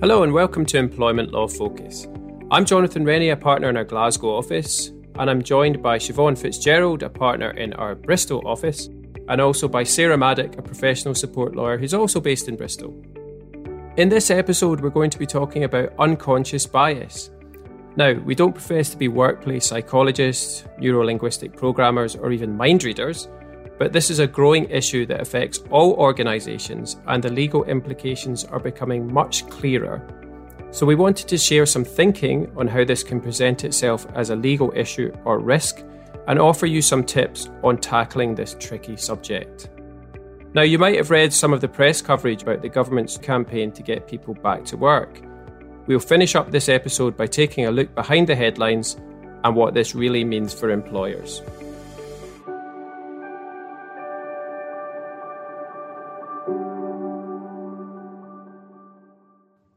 Hello and welcome to Employment Law Focus. I'm Jonathan Rennie, a partner in our Glasgow office, and I'm joined by Siobhan Fitzgerald, a partner in our Bristol office, and also by Sarah Maddock, a professional support lawyer who's also based in Bristol. In this episode, we're going to be talking about unconscious bias. Now, we don't profess to be workplace psychologists, neurolinguistic programmers, or even mind readers, but this is a growing issue that affects all organisations, and the legal implications are becoming much clearer. So, we wanted to share some thinking on how this can present itself as a legal issue or risk, and offer you some tips on tackling this tricky subject. Now, you might have read some of the press coverage about the government's campaign to get people back to work. We'll finish up this episode by taking a look behind the headlines and what this really means for employers.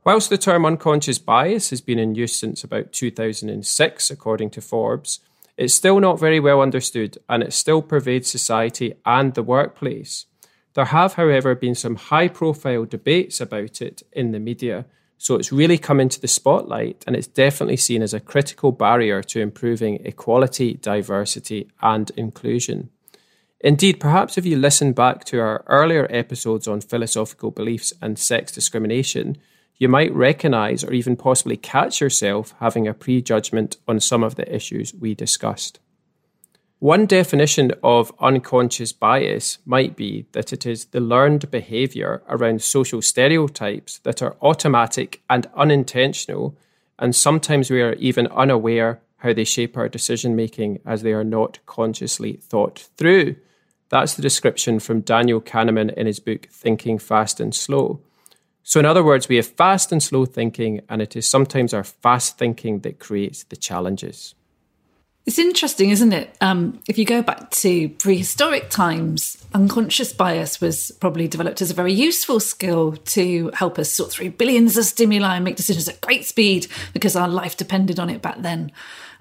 Whilst the term unconscious bias has been in use since about 2006, according to Forbes, it's still not very well understood and it still pervades society and the workplace. There have, however, been some high profile debates about it in the media, so it's really come into the spotlight and it's definitely seen as a critical barrier to improving equality, diversity, and inclusion. Indeed, perhaps if you listen back to our earlier episodes on philosophical beliefs and sex discrimination, you might recognize or even possibly catch yourself having a prejudgment on some of the issues we discussed. One definition of unconscious bias might be that it is the learned behavior around social stereotypes that are automatic and unintentional, and sometimes we are even unaware how they shape our decision making as they are not consciously thought through. That's the description from Daniel Kahneman in his book Thinking Fast and Slow. So, in other words, we have fast and slow thinking, and it is sometimes our fast thinking that creates the challenges. It's interesting, isn't it? Um, if you go back to prehistoric times, unconscious bias was probably developed as a very useful skill to help us sort through billions of stimuli and make decisions at great speed because our life depended on it back then.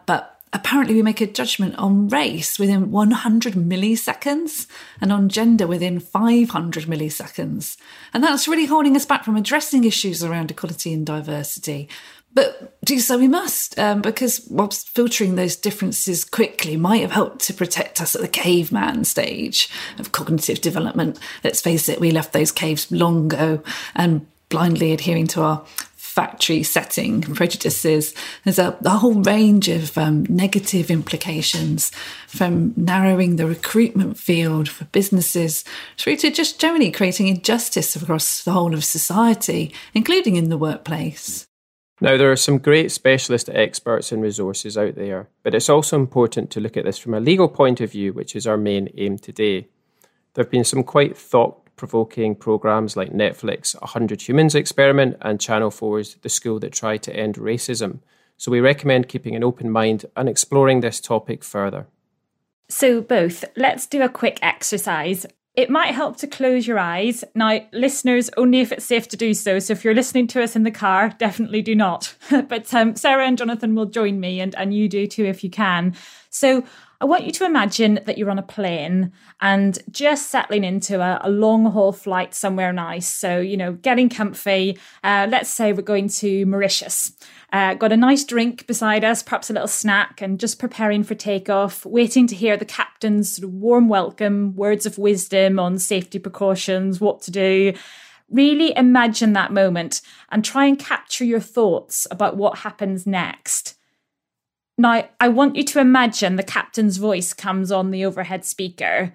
But apparently we make a judgment on race within 100 milliseconds and on gender within 500 milliseconds. And that's really holding us back from addressing issues around equality and diversity. But do so we must, um, because whilst filtering those differences quickly might have helped to protect us at the caveman stage of cognitive development. Let's face it, we left those caves long ago and blindly adhering to our factory setting prejudices. There's a, a whole range of um, negative implications from narrowing the recruitment field for businesses through to just generally creating injustice across the whole of society, including in the workplace. Now, there are some great specialist experts and resources out there, but it's also important to look at this from a legal point of view, which is our main aim today. There have been some quite thought provoking programs like Netflix 100 Humans Experiment and Channel 4's The School That Tried to End Racism. So we recommend keeping an open mind and exploring this topic further. So, both, let's do a quick exercise. It might help to close your eyes. Now, listeners, only if it's safe to do so. So, if you're listening to us in the car, definitely do not. but um, Sarah and Jonathan will join me, and, and you do too if you can. So, I want you to imagine that you're on a plane and just settling into a, a long haul flight somewhere nice. So, you know, getting comfy. Uh, let's say we're going to Mauritius. Uh, got a nice drink beside us, perhaps a little snack, and just preparing for takeoff, waiting to hear the captain's sort of warm welcome, words of wisdom on safety precautions, what to do. Really imagine that moment and try and capture your thoughts about what happens next. Now, I want you to imagine the captain's voice comes on the overhead speaker.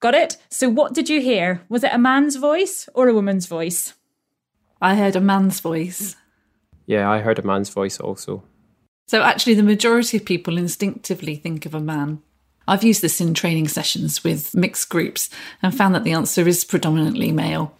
Got it? So, what did you hear? Was it a man's voice or a woman's voice? I heard a man's voice. Yeah, I heard a man's voice also. So, actually, the majority of people instinctively think of a man. I've used this in training sessions with mixed groups and found that the answer is predominantly male.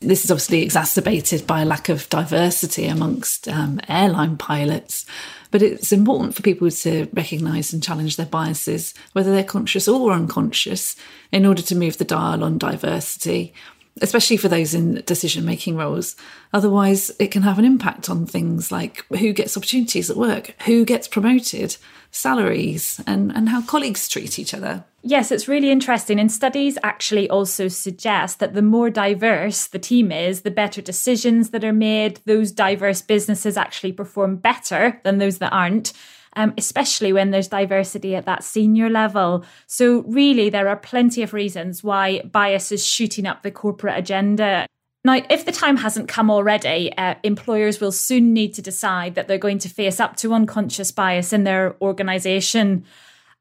This is obviously exacerbated by a lack of diversity amongst um, airline pilots. But it's important for people to recognise and challenge their biases, whether they're conscious or unconscious, in order to move the dial on diversity. especially for those in decision making roles. Otherwise, it can have an impact on things like who gets opportunities at work, who gets promoted, salaries, and, and how colleagues treat each other. Yes, it's really interesting. And studies actually also suggest that the more diverse the team is, the better decisions that are made. Those diverse businesses actually perform better than those that aren't um, especially when there's diversity at that senior level. So, really, there are plenty of reasons why bias is shooting up the corporate agenda. Now, if the time hasn't come already, uh, employers will soon need to decide that they're going to face up to unconscious bias in their organisation.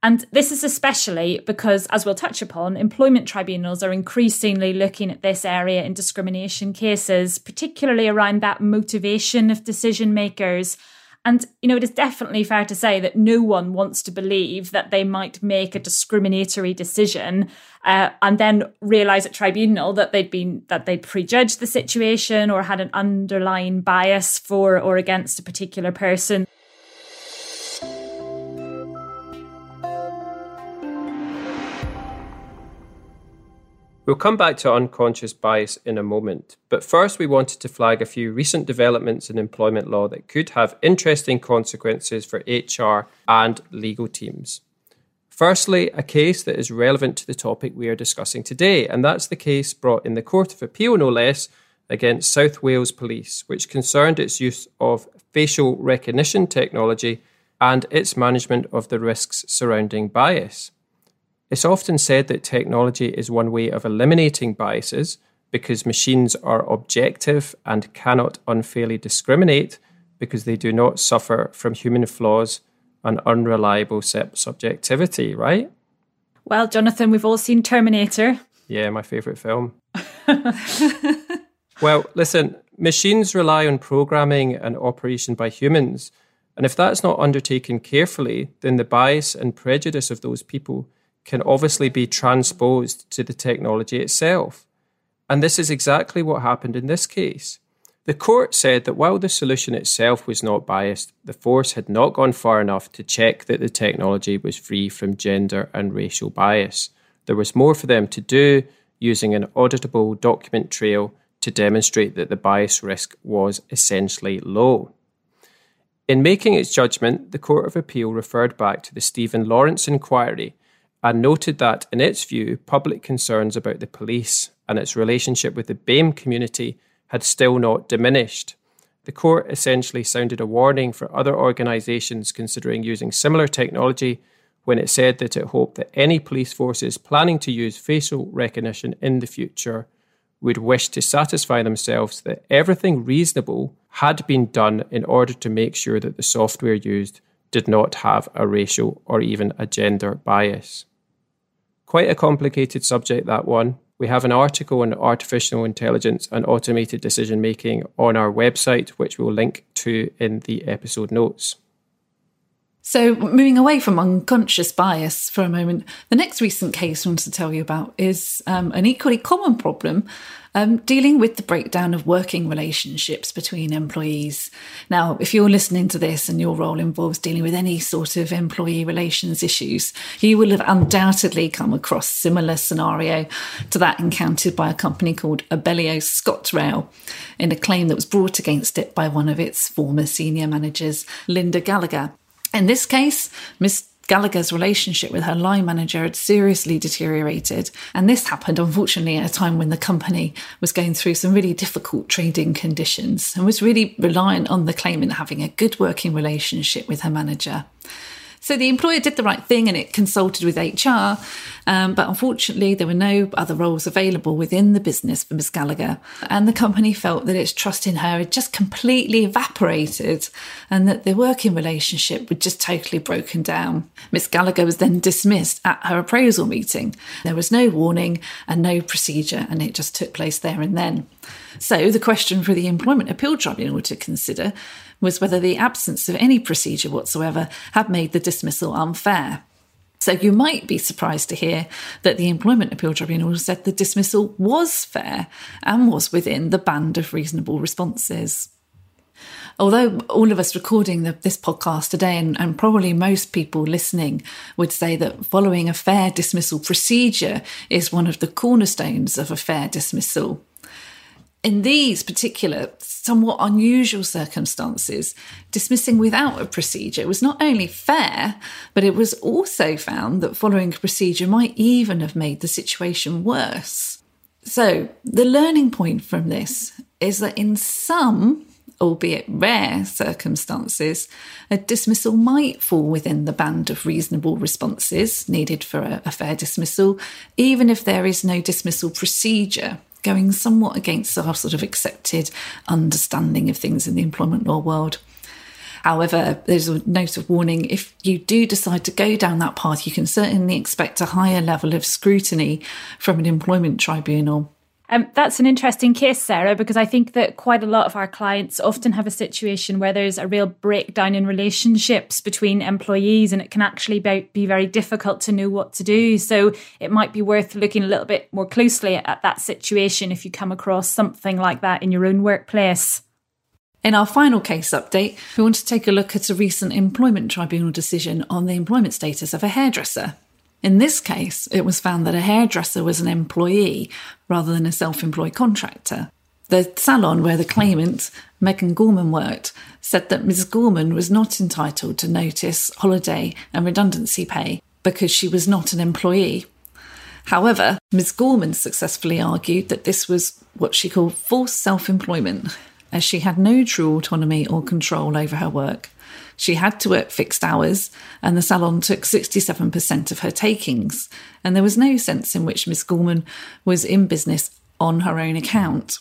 And this is especially because, as we'll touch upon, employment tribunals are increasingly looking at this area in discrimination cases, particularly around that motivation of decision makers and, you know, it is definitely fair to say that no one wants to believe that they might make a discriminatory decision uh, and then realize at tribunal that they'd been, that they'd prejudged the situation or had an underlying bias for or against a particular person. We'll come back to unconscious bias in a moment, but first we wanted to flag a few recent developments in employment law that could have interesting consequences for HR and legal teams. Firstly, a case that is relevant to the topic we are discussing today, and that's the case brought in the Court of Appeal, no less, against South Wales Police, which concerned its use of facial recognition technology and its management of the risks surrounding bias. It's often said that technology is one way of eliminating biases because machines are objective and cannot unfairly discriminate because they do not suffer from human flaws and unreliable subjectivity, right? Well, Jonathan, we've all seen Terminator. Yeah, my favourite film. well, listen, machines rely on programming and operation by humans. And if that's not undertaken carefully, then the bias and prejudice of those people can obviously be transposed to the technology itself. And this is exactly what happened in this case. The court said that while the solution itself was not biased, the force had not gone far enough to check that the technology was free from gender and racial bias. There was more for them to do using an auditable document trail to demonstrate that the bias risk was essentially low. In making its judgment, the Court of Appeal referred back to the Stephen Lawrence inquiry and noted that, in its view, public concerns about the police and its relationship with the BAME community had still not diminished. The court essentially sounded a warning for other organisations considering using similar technology when it said that it hoped that any police forces planning to use facial recognition in the future would wish to satisfy themselves that everything reasonable had been done in order to make sure that the software used did not have a racial or even a gender bias. Quite a complicated subject, that one. We have an article on artificial intelligence and automated decision making on our website, which we'll link to in the episode notes. So, moving away from unconscious bias for a moment, the next recent case I want to tell you about is um, an equally common problem um, dealing with the breakdown of working relationships between employees. Now, if you're listening to this and your role involves dealing with any sort of employee relations issues, you will have undoubtedly come across similar scenario to that encountered by a company called Abellio ScotRail in a claim that was brought against it by one of its former senior managers, Linda Gallagher. In this case, Miss Gallagher's relationship with her line manager had seriously deteriorated. And this happened, unfortunately, at a time when the company was going through some really difficult trading conditions and was really reliant on the claimant having a good working relationship with her manager. So the employer did the right thing and it consulted with HR, um, but unfortunately, there were no other roles available within the business for Ms. Gallagher. And the company felt that its trust in her had just completely evaporated and that the working relationship had just totally broken down. Ms. Gallagher was then dismissed at her appraisal meeting. There was no warning and no procedure, and it just took place there and then. So, the question for the Employment Appeal Tribunal to consider was whether the absence of any procedure whatsoever had made the dismissal unfair. So you might be surprised to hear that the Employment Appeal Tribunal said the dismissal was fair and was within the band of reasonable responses. Although all of us recording the, this podcast today, and, and probably most people listening, would say that following a fair dismissal procedure is one of the cornerstones of a fair dismissal. In these particular, somewhat unusual circumstances, dismissing without a procedure was not only fair, but it was also found that following a procedure might even have made the situation worse. So, the learning point from this is that in some, albeit rare, circumstances, a dismissal might fall within the band of reasonable responses needed for a, a fair dismissal, even if there is no dismissal procedure going somewhat against our sort of accepted understanding of things in the employment law world. However, there's a note of warning if you do decide to go down that path, you can certainly expect a higher level of scrutiny from an employment tribunal. Um, that's an interesting case, Sarah, because I think that quite a lot of our clients often have a situation where there's a real breakdown in relationships between employees, and it can actually be, be very difficult to know what to do. So it might be worth looking a little bit more closely at that situation if you come across something like that in your own workplace. In our final case update, we want to take a look at a recent employment tribunal decision on the employment status of a hairdresser. In this case, it was found that a hairdresser was an employee rather than a self employed contractor. The salon where the claimant, Megan Gorman, worked said that Ms. Gorman was not entitled to notice, holiday, and redundancy pay because she was not an employee. However, Ms. Gorman successfully argued that this was what she called forced self employment, as she had no true autonomy or control over her work. She had to work fixed hours, and the salon took 67% of her takings, and there was no sense in which Miss Gorman was in business on her own account.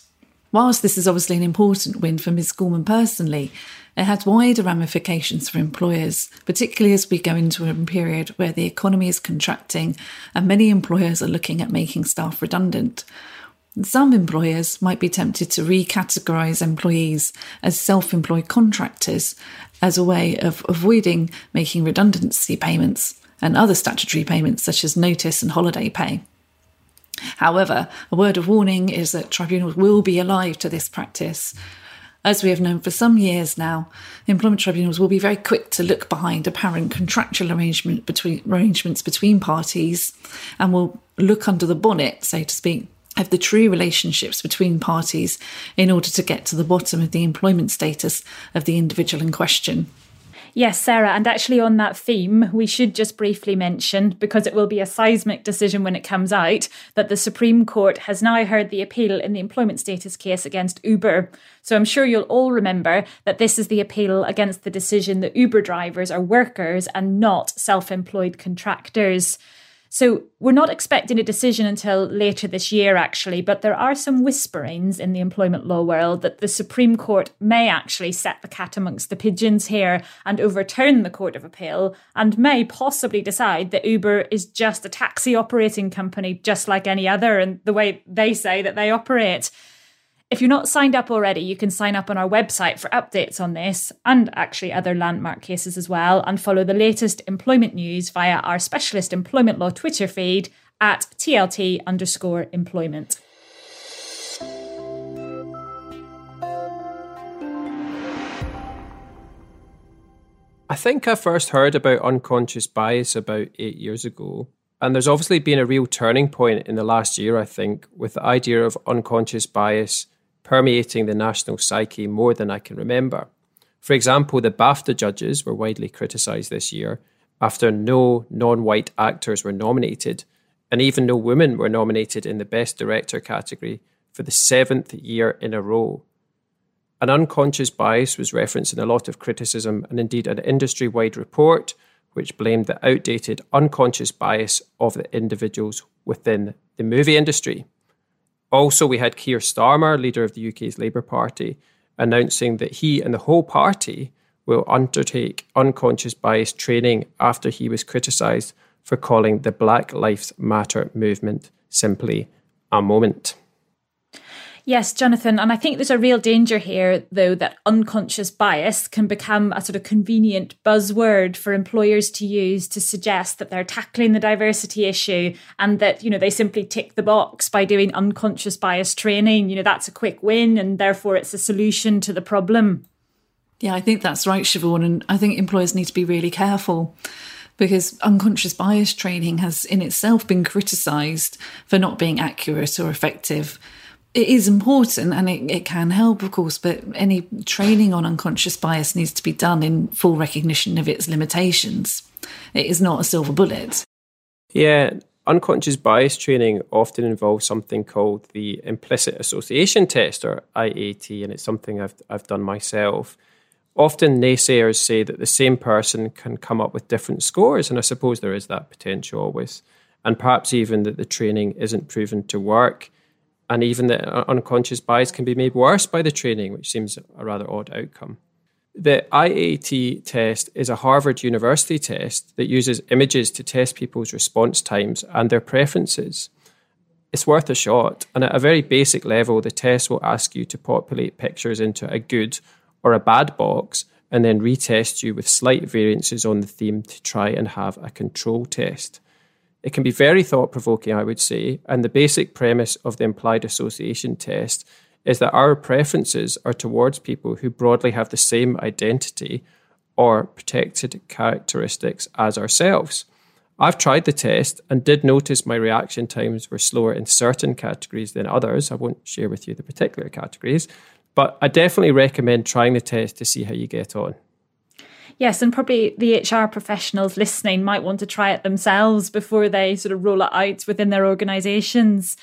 Whilst this is obviously an important win for Miss Gorman personally, it had wider ramifications for employers, particularly as we go into a period where the economy is contracting and many employers are looking at making staff redundant. Some employers might be tempted to recategorise employees as self employed contractors as a way of avoiding making redundancy payments and other statutory payments such as notice and holiday pay. However, a word of warning is that tribunals will be alive to this practice. As we have known for some years now, employment tribunals will be very quick to look behind apparent contractual arrangement between, arrangements between parties and will look under the bonnet, so to speak, of the true relationships between parties in order to get to the bottom of the employment status of the individual in question. Yes, Sarah, and actually on that theme, we should just briefly mention, because it will be a seismic decision when it comes out, that the Supreme Court has now heard the appeal in the employment status case against Uber. So I'm sure you'll all remember that this is the appeal against the decision that Uber drivers are workers and not self employed contractors. So we're not expecting a decision until later this year, actually, but there are some whisperings in the employment law world that the Supreme Court may actually set the cat amongst the pigeons here and overturn the Court of Appeal and may possibly decide that Uber is just a taxi operating company, just like any other, and the way they say that they operate. If you're not signed up already, you can sign up on our website for updates on this and actually other landmark cases as well, and follow the latest employment news via our specialist employment law Twitter feed at TLT underscore employment. I think I first heard about unconscious bias about eight years ago. And there's obviously been a real turning point in the last year, I think, with the idea of unconscious bias permeating the national psyche more than I can remember. For example, the BAFTA judges were widely criticised this year after no non white actors were nominated, and even no women were nominated in the Best Director category for the seventh year in a row. An unconscious bias was referenced in a lot of criticism, and indeed an industry wide report which blamed the outdated unconscious bias of the individuals within the movie industry. Also, we had Keir Starmer, leader of the UK's Labour Party, announcing that he and the whole party will undertake unconscious bias training after he was criticised for calling the Black Lives Matter movement simply a moment. Yes, Jonathan. And I think there's a real danger here, though, that unconscious bias can become a sort of convenient buzzword for employers to use to suggest that they're tackling the diversity issue and that, you know, they simply tick the box by doing unconscious bias training. You know, that's a quick win and therefore it's a solution to the problem. Yeah, I think that's right, Siobhan. And I think employers need to be really careful because unconscious bias training has in itself been criticised for not being accurate or effective. It is important and it, it can help, of course, but any training on unconscious bias needs to be done in full recognition of its limitations. It is not a silver bullet. Yeah, unconscious bias training often involves something called the implicit association test or IAT, and it's something I've, I've done myself. Often naysayers say that the same person can come up with different scores, and I suppose there is that potential always. And perhaps even that the training isn't proven to work, and even the unconscious bias can be made worse by the training, which seems a rather odd outcome. The IAT test is a Harvard University test that uses images to test people's response times and their preferences. It's worth a shot, and at a very basic level, the test will ask you to populate pictures into a good or a bad box and then retest you with slight variances on the theme to try and have a control test. It can be very thought provoking, I would say, and the basic premise of the implied association test is that our preferences are towards people who broadly have the same identity or protected characteristics as ourselves. I've tried the test and did notice my reaction times were slower in certain categories than others. I won't share with you the particular categories, but I definitely recommend trying the test to see how you get on. Yes, and probably the HR professionals listening might want to try it themselves before they sort of roll it out within their organizations.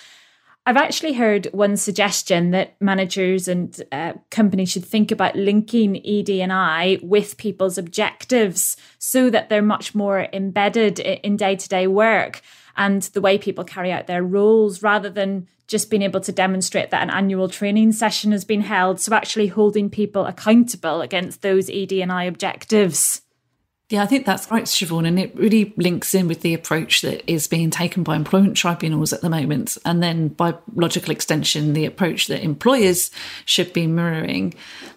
I've actually heard one suggestion that managers and uh, companies should think about linking ED and I with people's objectives so that they're much more embedded in day to day work and the way people carry out their roles rather than just being able to demonstrate that an annual training session has been held. So, actually holding people accountable against those ED and I objectives. Yeah, I think that's right, Siobhan, and it really links in with the approach that is being taken by employment tribunals at the moment, and then by logical extension, the approach that employers should be mirroring.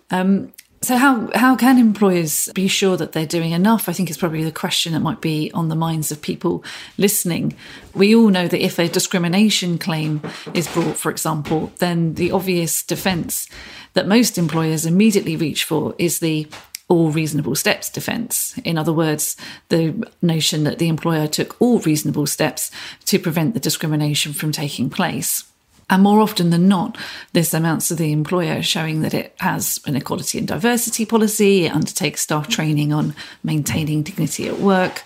Um, so, how how can employers be sure that they're doing enough? I think is probably the question that might be on the minds of people listening. We all know that if a discrimination claim is brought, for example, then the obvious defence that most employers immediately reach for is the all reasonable steps defence. In other words, the notion that the employer took all reasonable steps to prevent the discrimination from taking place. And more often than not, this amounts to the employer showing that it has an equality and diversity policy, it undertakes staff training on maintaining dignity at work,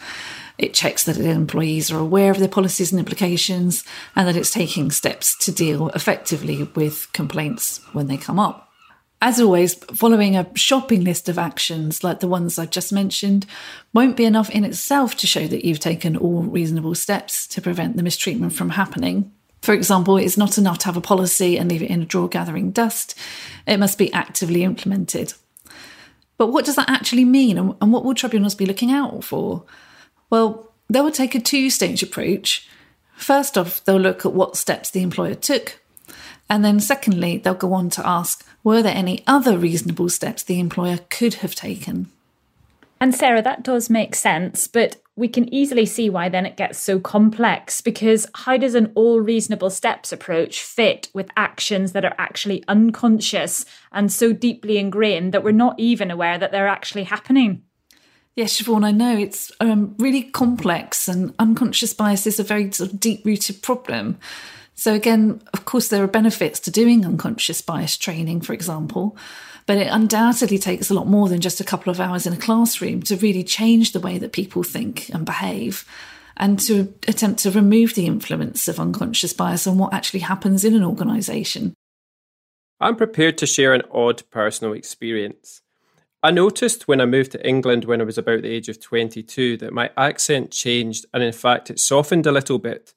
it checks that employees are aware of their policies and implications, and that it's taking steps to deal effectively with complaints when they come up. As always, following a shopping list of actions like the ones I've just mentioned won't be enough in itself to show that you've taken all reasonable steps to prevent the mistreatment from happening. For example, it's not enough to have a policy and leave it in a drawer gathering dust. It must be actively implemented. But what does that actually mean, and what will tribunals be looking out for? Well, they will take a two stage approach. First off, they'll look at what steps the employer took and then, secondly, they'll go on to ask were there any other reasonable steps the employer could have taken? And Sarah, that does make sense, but we can easily see why then it gets so complex because how does an all reasonable steps approach fit with actions that are actually unconscious and so deeply ingrained that we're not even aware that they're actually happening? Yes, Siobhan, I know it's um, really complex, and unconscious bias is a very sort of deep rooted problem. So, again, of course, there are benefits to doing unconscious bias training, for example, but it undoubtedly takes a lot more than just a couple of hours in a classroom to really change the way that people think and behave and to attempt to remove the influence of unconscious bias on what actually happens in an organisation. I'm prepared to share an odd personal experience. I noticed when I moved to England when I was about the age of 22 that my accent changed and, in fact, it softened a little bit.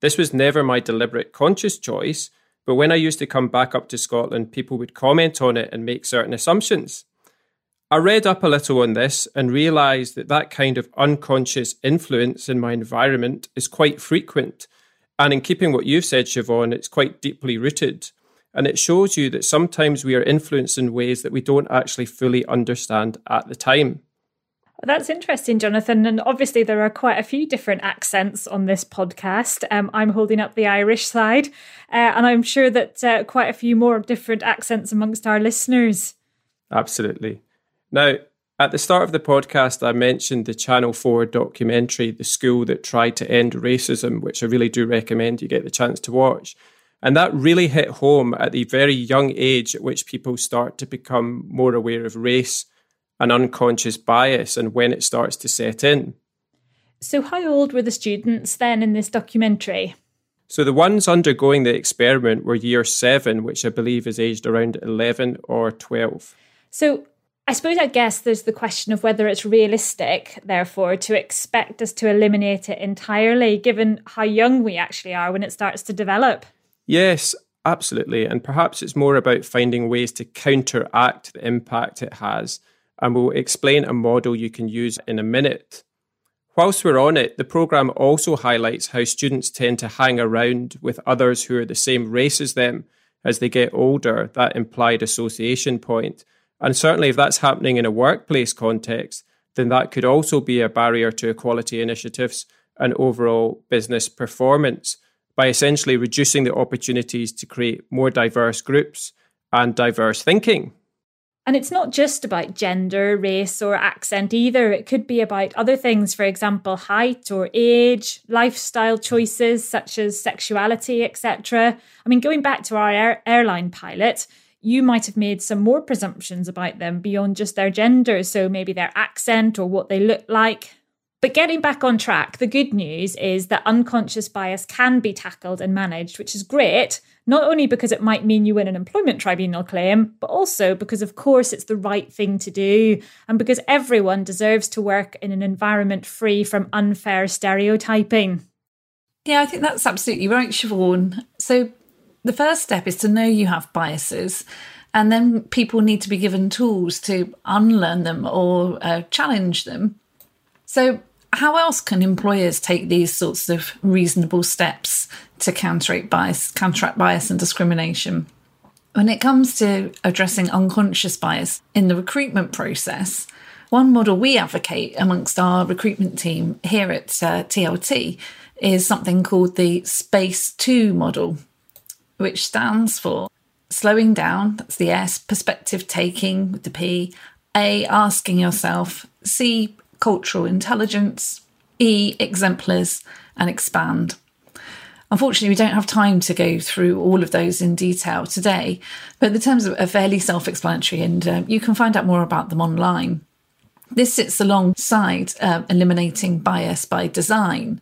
This was never my deliberate conscious choice, but when I used to come back up to Scotland, people would comment on it and make certain assumptions. I read up a little on this and realised that that kind of unconscious influence in my environment is quite frequent. And in keeping what you've said, Siobhan, it's quite deeply rooted. And it shows you that sometimes we are influenced in ways that we don't actually fully understand at the time. That's interesting, Jonathan. And obviously, there are quite a few different accents on this podcast. Um, I'm holding up the Irish side, uh, and I'm sure that uh, quite a few more different accents amongst our listeners. Absolutely. Now, at the start of the podcast, I mentioned the Channel 4 documentary, The School That Tried to End Racism, which I really do recommend you get the chance to watch. And that really hit home at the very young age at which people start to become more aware of race and unconscious bias and when it starts to set in. So, how old were the students then in this documentary? So, the ones undergoing the experiment were year seven, which I believe is aged around 11 or 12. So, I suppose I guess there's the question of whether it's realistic, therefore, to expect us to eliminate it entirely, given how young we actually are when it starts to develop. Yes, absolutely. And perhaps it's more about finding ways to counteract the impact it has. And we'll explain a model you can use in a minute. Whilst we're on it, the programme also highlights how students tend to hang around with others who are the same race as them as they get older, that implied association point and certainly, if that's happening in a workplace context, then that could also be a barrier to equality initiatives and overall business performance by essentially reducing the opportunities to create more diverse groups and diverse thinking. And it's not just about gender, race, or accent either. It could be about other things, for example, height or age, lifestyle choices such as sexuality, etc. I mean, going back to our air- airline pilot, you might have made some more presumptions about them beyond just their gender, so maybe their accent or what they look like. But getting back on track, the good news is that unconscious bias can be tackled and managed, which is great, not only because it might mean you win an employment tribunal claim, but also because, of course, it's the right thing to do, and because everyone deserves to work in an environment free from unfair stereotyping. Yeah, I think that's absolutely right, Siobhan. So the first step is to know you have biases, and then people need to be given tools to unlearn them or uh, challenge them. So, how else can employers take these sorts of reasonable steps to counteract bias, counteract bias and discrimination? When it comes to addressing unconscious bias in the recruitment process, one model we advocate amongst our recruitment team here at uh, TLT is something called the Space 2 model which stands for slowing down, that's the S, perspective taking with the P, A, asking yourself, C, cultural intelligence, E, exemplars, and expand. Unfortunately, we don't have time to go through all of those in detail today, but the terms are fairly self explanatory and uh, you can find out more about them online. This sits alongside uh, eliminating bias by design,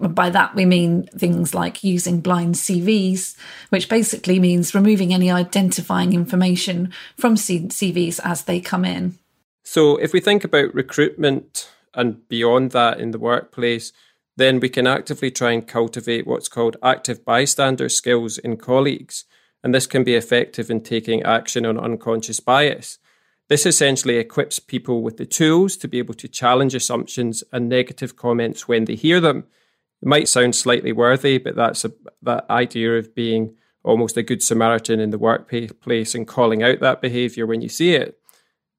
by that we mean things like using blind CVs, which basically means removing any identifying information from CVs as they come in. So, if we think about recruitment and beyond that in the workplace, then we can actively try and cultivate what's called active bystander skills in colleagues. And this can be effective in taking action on unconscious bias. This essentially equips people with the tools to be able to challenge assumptions and negative comments when they hear them it might sound slightly worthy, but that's a, that idea of being almost a good Samaritan in the workplace and calling out that behavior when you see it.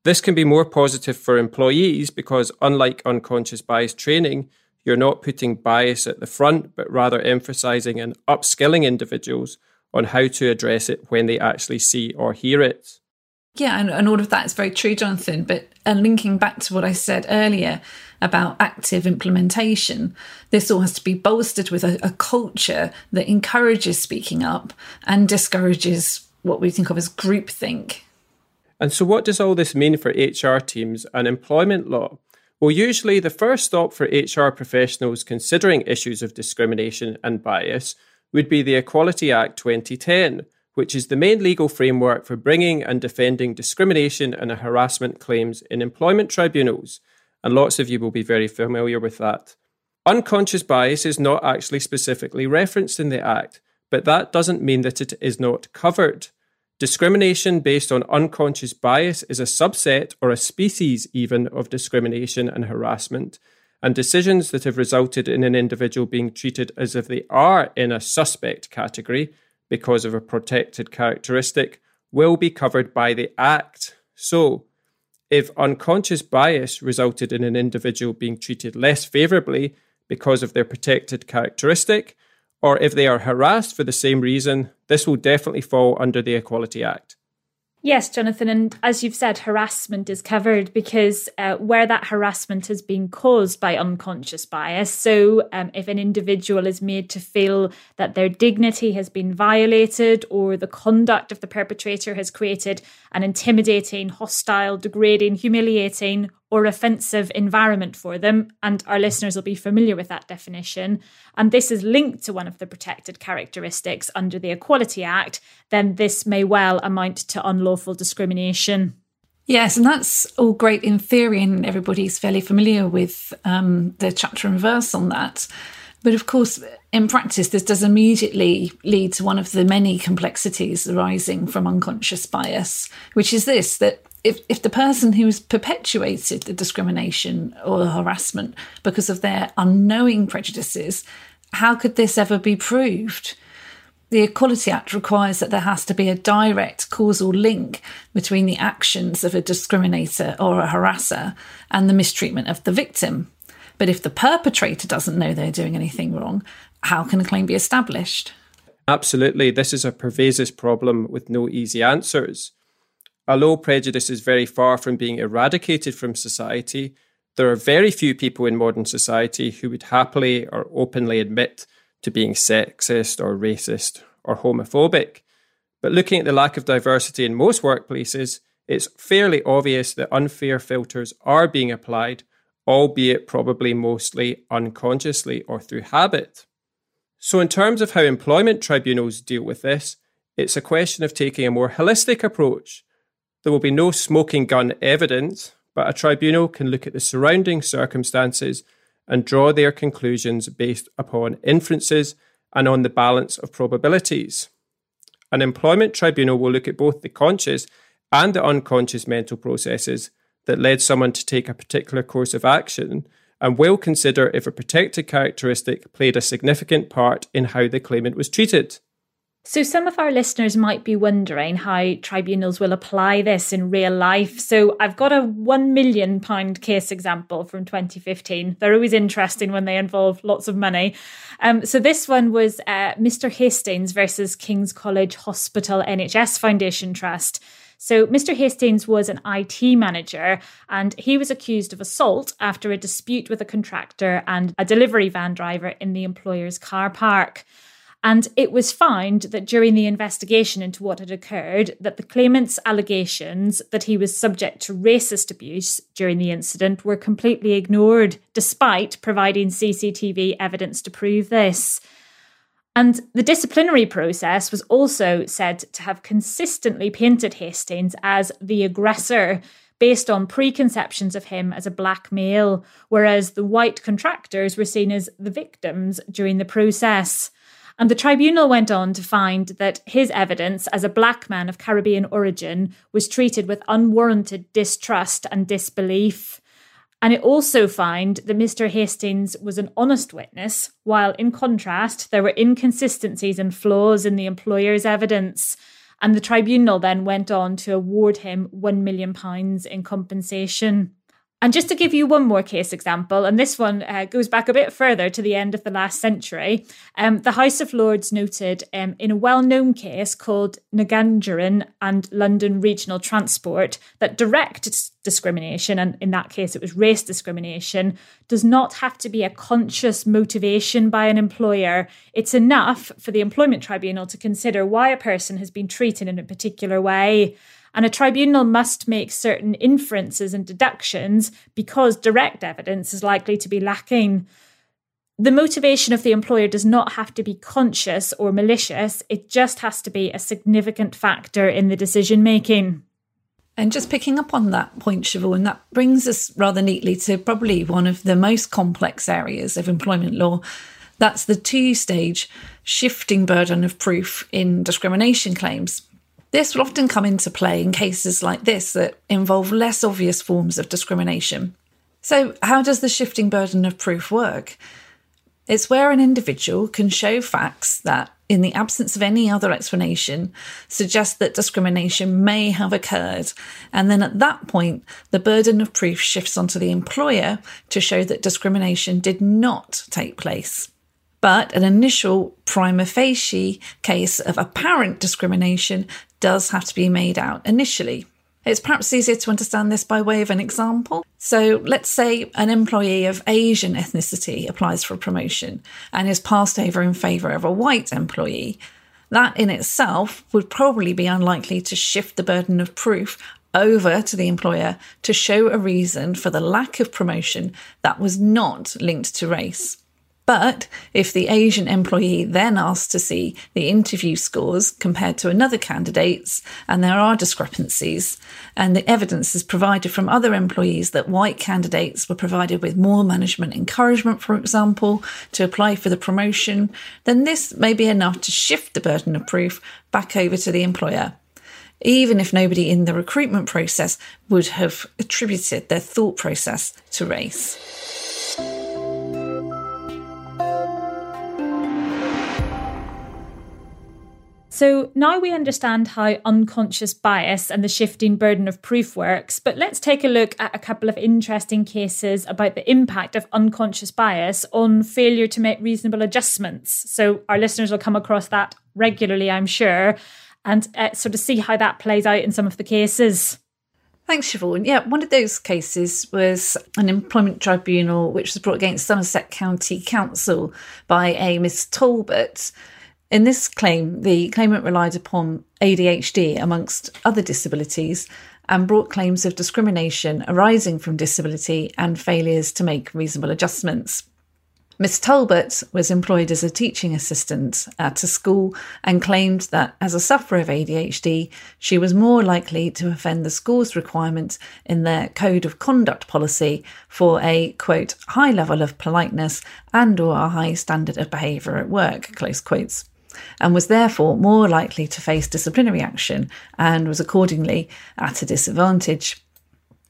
This can be more positive for employees because, unlike unconscious bias training, you're not putting bias at the front, but rather emphasizing and upskilling individuals on how to address it when they actually see or hear it. Yeah, and, and all of that is very true, Jonathan. But and linking back to what I said earlier about active implementation, this all has to be bolstered with a, a culture that encourages speaking up and discourages what we think of as groupthink. And so, what does all this mean for HR teams and employment law? Well, usually the first stop for HR professionals considering issues of discrimination and bias would be the Equality Act 2010 which is the main legal framework for bringing and defending discrimination and harassment claims in employment tribunals. And lots of you will be very familiar with that. Unconscious bias is not actually specifically referenced in the Act, but that doesn't mean that it is not covered. Discrimination based on unconscious bias is a subset or a species, even, of discrimination and harassment. And decisions that have resulted in an individual being treated as if they are in a suspect category because of a protected characteristic will be covered by the Act. So, if unconscious bias resulted in an individual being treated less favourably because of their protected characteristic, or if they are harassed for the same reason, this will definitely fall under the Equality Act. Yes, Jonathan. And as you've said, harassment is covered because uh, where that harassment has been caused by unconscious bias. So, um, if an individual is made to feel that their dignity has been violated or the conduct of the perpetrator has created an intimidating, hostile, degrading, humiliating, or offensive environment for them, and our listeners will be familiar with that definition, and this is linked to one of the protected characteristics under the Equality Act, then this may well amount to unlawful discrimination. Yes, and that's all great in theory, and everybody's fairly familiar with um, the chapter and verse on that. But of course, in practice, this does immediately lead to one of the many complexities arising from unconscious bias, which is this that if, if the person who's perpetuated the discrimination or the harassment because of their unknowing prejudices, how could this ever be proved? The Equality Act requires that there has to be a direct causal link between the actions of a discriminator or a harasser and the mistreatment of the victim. But if the perpetrator doesn't know they're doing anything wrong, how can a claim be established? Absolutely. This is a pervasive problem with no easy answers. Although prejudice is very far from being eradicated from society, there are very few people in modern society who would happily or openly admit to being sexist or racist or homophobic. But looking at the lack of diversity in most workplaces, it's fairly obvious that unfair filters are being applied, albeit probably mostly unconsciously or through habit. So, in terms of how employment tribunals deal with this, it's a question of taking a more holistic approach there will be no smoking gun evidence, but a tribunal can look at the surrounding circumstances and draw their conclusions based upon inferences and on the balance of probabilities. An employment tribunal will look at both the conscious and the unconscious mental processes that led someone to take a particular course of action and will consider if a protected characteristic played a significant part in how the claimant was treated. So, some of our listeners might be wondering how tribunals will apply this in real life. So, I've got a £1 million case example from 2015. They're always interesting when they involve lots of money. Um, so, this one was uh, Mr. Hastings versus King's College Hospital NHS Foundation Trust. So, Mr. Hastings was an IT manager and he was accused of assault after a dispute with a contractor and a delivery van driver in the employer's car park. And it was found that during the investigation into what had occurred, that the claimant's allegations that he was subject to racist abuse during the incident were completely ignored, despite providing CCTV evidence to prove this. And the disciplinary process was also said to have consistently painted Hastings as the aggressor based on preconceptions of him as a black male, whereas the white contractors were seen as the victims during the process. And the tribunal went on to find that his evidence as a black man of Caribbean origin was treated with unwarranted distrust and disbelief. And it also found that Mr. Hastings was an honest witness, while in contrast, there were inconsistencies and flaws in the employer's evidence. And the tribunal then went on to award him £1 million in compensation. And just to give you one more case example, and this one uh, goes back a bit further to the end of the last century, um, the House of Lords noted um, in a well known case called Nagarajan and London Regional Transport that direct discrimination, and in that case it was race discrimination, does not have to be a conscious motivation by an employer. It's enough for the employment tribunal to consider why a person has been treated in a particular way. And a tribunal must make certain inferences and deductions because direct evidence is likely to be lacking. The motivation of the employer does not have to be conscious or malicious, it just has to be a significant factor in the decision making. And just picking up on that point, Siobhan, that brings us rather neatly to probably one of the most complex areas of employment law. That's the two stage shifting burden of proof in discrimination claims. This will often come into play in cases like this that involve less obvious forms of discrimination. So, how does the shifting burden of proof work? It's where an individual can show facts that, in the absence of any other explanation, suggest that discrimination may have occurred. And then at that point, the burden of proof shifts onto the employer to show that discrimination did not take place. But an initial prima facie case of apparent discrimination does have to be made out initially. It's perhaps easier to understand this by way of an example. So, let's say an employee of Asian ethnicity applies for a promotion and is passed over in favour of a white employee. That in itself would probably be unlikely to shift the burden of proof over to the employer to show a reason for the lack of promotion that was not linked to race. But if the Asian employee then asks to see the interview scores compared to another candidate's, and there are discrepancies, and the evidence is provided from other employees that white candidates were provided with more management encouragement, for example, to apply for the promotion, then this may be enough to shift the burden of proof back over to the employer even if nobody in the recruitment process would have attributed their thought process to race. So now we understand how unconscious bias and the shifting burden of proof works, but let's take a look at a couple of interesting cases about the impact of unconscious bias on failure to make reasonable adjustments. So our listeners will come across that regularly, I'm sure and uh, sort of see how that plays out in some of the cases. Thanks, Siobhan. Yeah, one of those cases was an employment tribunal which was brought against Somerset County Council by a Miss Talbot. In this claim, the claimant relied upon ADHD amongst other disabilities and brought claims of discrimination arising from disability and failures to make reasonable adjustments. Miss Talbot was employed as a teaching assistant at a school and claimed that as a sufferer of ADHD, she was more likely to offend the school's requirement in their code of conduct policy for a quote high level of politeness and or a high standard of behaviour at work close quotes and was therefore more likely to face disciplinary action and was accordingly at a disadvantage.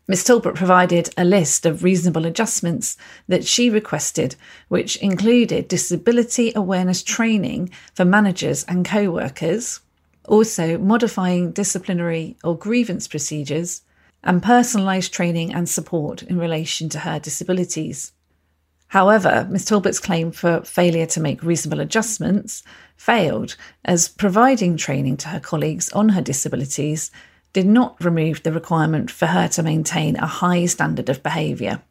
Miss Talbot provided a list of reasonable adjustments that she requested, which included disability awareness training for managers and co workers, also modifying disciplinary or grievance procedures, and personalised training and support in relation to her disabilities. However, Miss Talbot's claim for failure to make reasonable adjustments failed, as providing training to her colleagues on her disabilities did not remove the requirement for her to maintain a high standard of behaviour.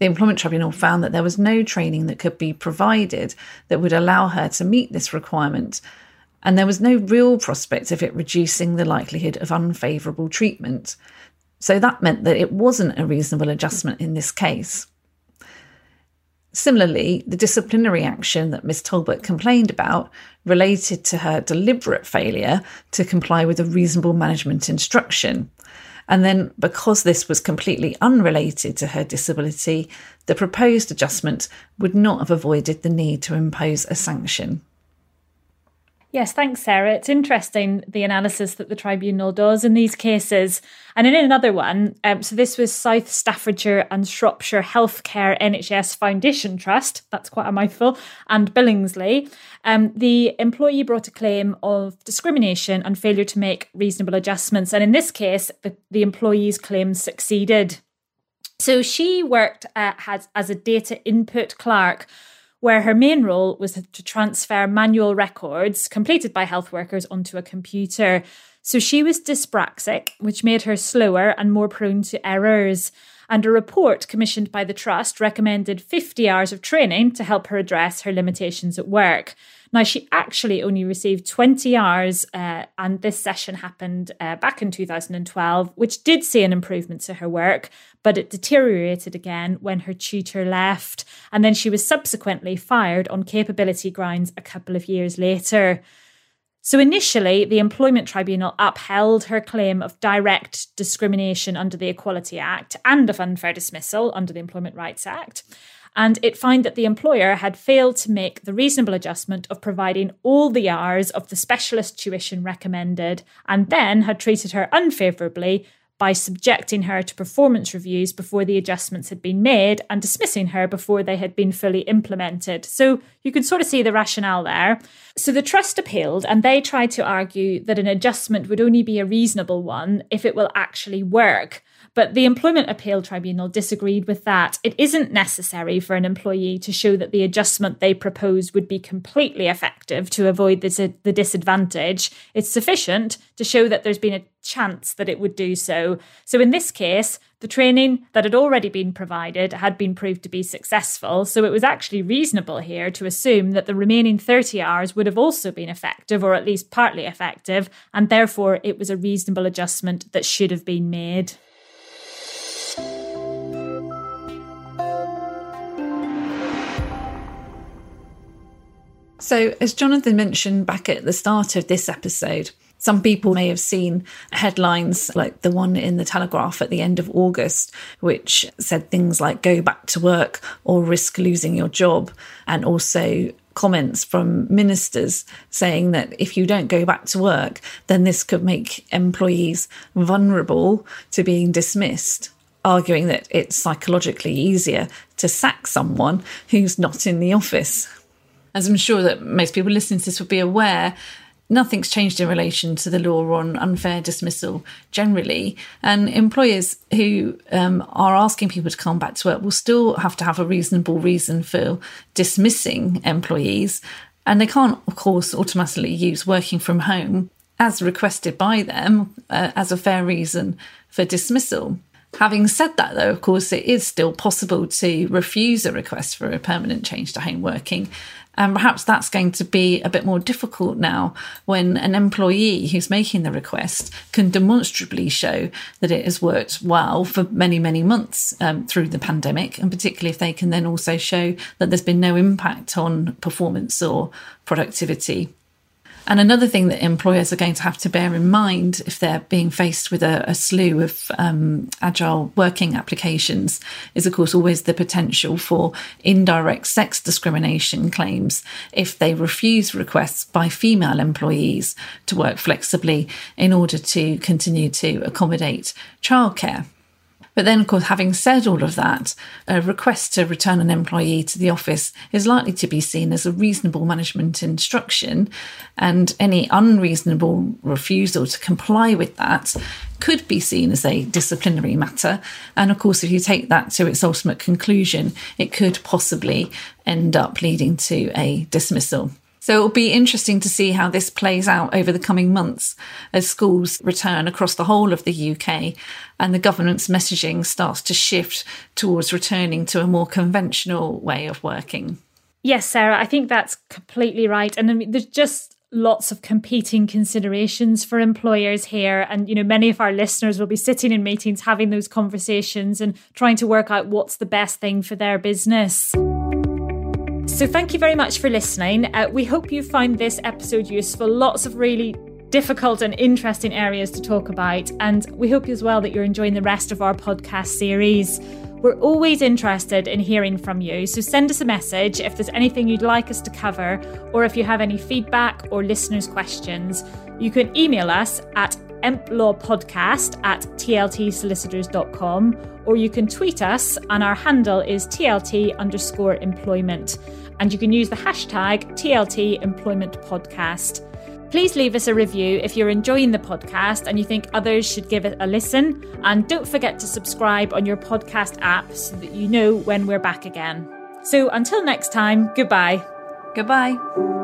The Employment Tribunal found that there was no training that could be provided that would allow her to meet this requirement, and there was no real prospect of it reducing the likelihood of unfavourable treatment. So that meant that it wasn't a reasonable adjustment in this case. Similarly, the disciplinary action that Miss Talbot complained about related to her deliberate failure to comply with a reasonable management instruction. And then, because this was completely unrelated to her disability, the proposed adjustment would not have avoided the need to impose a sanction. Yes, thanks, Sarah. It's interesting the analysis that the tribunal does in these cases. And in another one, um, so this was South Staffordshire and Shropshire Healthcare NHS Foundation Trust, that's quite a mouthful, and Billingsley. Um, the employee brought a claim of discrimination and failure to make reasonable adjustments. And in this case, the, the employee's claim succeeded. So she worked uh, as, as a data input clerk where her main role was to transfer manual records completed by health workers onto a computer. So she was dyspraxic, which made her slower and more prone to errors. And a report commissioned by the Trust recommended 50 hours of training to help her address her limitations at work. Now, she actually only received 20 hours, uh, and this session happened uh, back in 2012, which did see an improvement to her work, but it deteriorated again when her tutor left. And then she was subsequently fired on capability grounds a couple of years later. So initially, the Employment Tribunal upheld her claim of direct discrimination under the Equality Act and of unfair dismissal under the Employment Rights Act and it found that the employer had failed to make the reasonable adjustment of providing all the hours of the specialist tuition recommended, and then had treated her unfavourably by subjecting her to performance reviews before the adjustments had been made and dismissing her before they had been fully implemented. So you can sort of see the rationale there. So the trust appealed and they tried to argue that an adjustment would only be a reasonable one if it will actually work. But the Employment Appeal Tribunal disagreed with that. It isn't necessary for an employee to show that the adjustment they propose would be completely effective to avoid the disadvantage. It's sufficient to show that there's been a chance that it would do so. So in this case, the training that had already been provided had been proved to be successful. So it was actually reasonable here to assume that the remaining 30 hours would have also been effective, or at least partly effective, and therefore it was a reasonable adjustment that should have been made. So, as Jonathan mentioned back at the start of this episode, some people may have seen headlines like the one in the Telegraph at the end of August, which said things like go back to work or risk losing your job, and also comments from ministers saying that if you don't go back to work, then this could make employees vulnerable to being dismissed. Arguing that it's psychologically easier to sack someone who's not in the office as I'm sure that most people listening to this will be aware, nothing's changed in relation to the law on unfair dismissal generally. And employers who um, are asking people to come back to work will still have to have a reasonable reason for dismissing employees. And they can't, of course, automatically use working from home as requested by them uh, as a fair reason for dismissal. Having said that, though, of course, it is still possible to refuse a request for a permanent change to home working. And perhaps that's going to be a bit more difficult now when an employee who's making the request can demonstrably show that it has worked well for many, many months um, through the pandemic. And particularly if they can then also show that there's been no impact on performance or productivity. And another thing that employers are going to have to bear in mind if they're being faced with a, a slew of um, agile working applications is, of course, always the potential for indirect sex discrimination claims if they refuse requests by female employees to work flexibly in order to continue to accommodate childcare. But then, of course, having said all of that, a request to return an employee to the office is likely to be seen as a reasonable management instruction, and any unreasonable refusal to comply with that could be seen as a disciplinary matter. And of course, if you take that to its ultimate conclusion, it could possibly end up leading to a dismissal. So it'll be interesting to see how this plays out over the coming months as schools return across the whole of the UK and the government's messaging starts to shift towards returning to a more conventional way of working. Yes, Sarah, I think that's completely right. And I mean, there's just lots of competing considerations for employers here and you know many of our listeners will be sitting in meetings having those conversations and trying to work out what's the best thing for their business. So, thank you very much for listening. Uh, we hope you find this episode useful. Lots of really difficult and interesting areas to talk about. And we hope as well that you're enjoying the rest of our podcast series. We're always interested in hearing from you. So send us a message if there's anything you'd like us to cover, or if you have any feedback or listeners' questions. You can email us at emplawpodcast at tltsolicitors.com or you can tweet us and our handle is tlt underscore employment and you can use the hashtag tlt employment podcast. Please leave us a review if you're enjoying the podcast and you think others should give it a listen. And don't forget to subscribe on your podcast app so that you know when we're back again. So until next time goodbye. Goodbye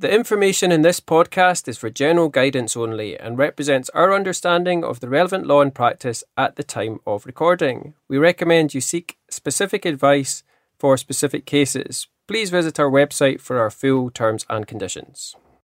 The information in this podcast is for general guidance only and represents our understanding of the relevant law and practice at the time of recording. We recommend you seek specific advice for specific cases. Please visit our website for our full terms and conditions.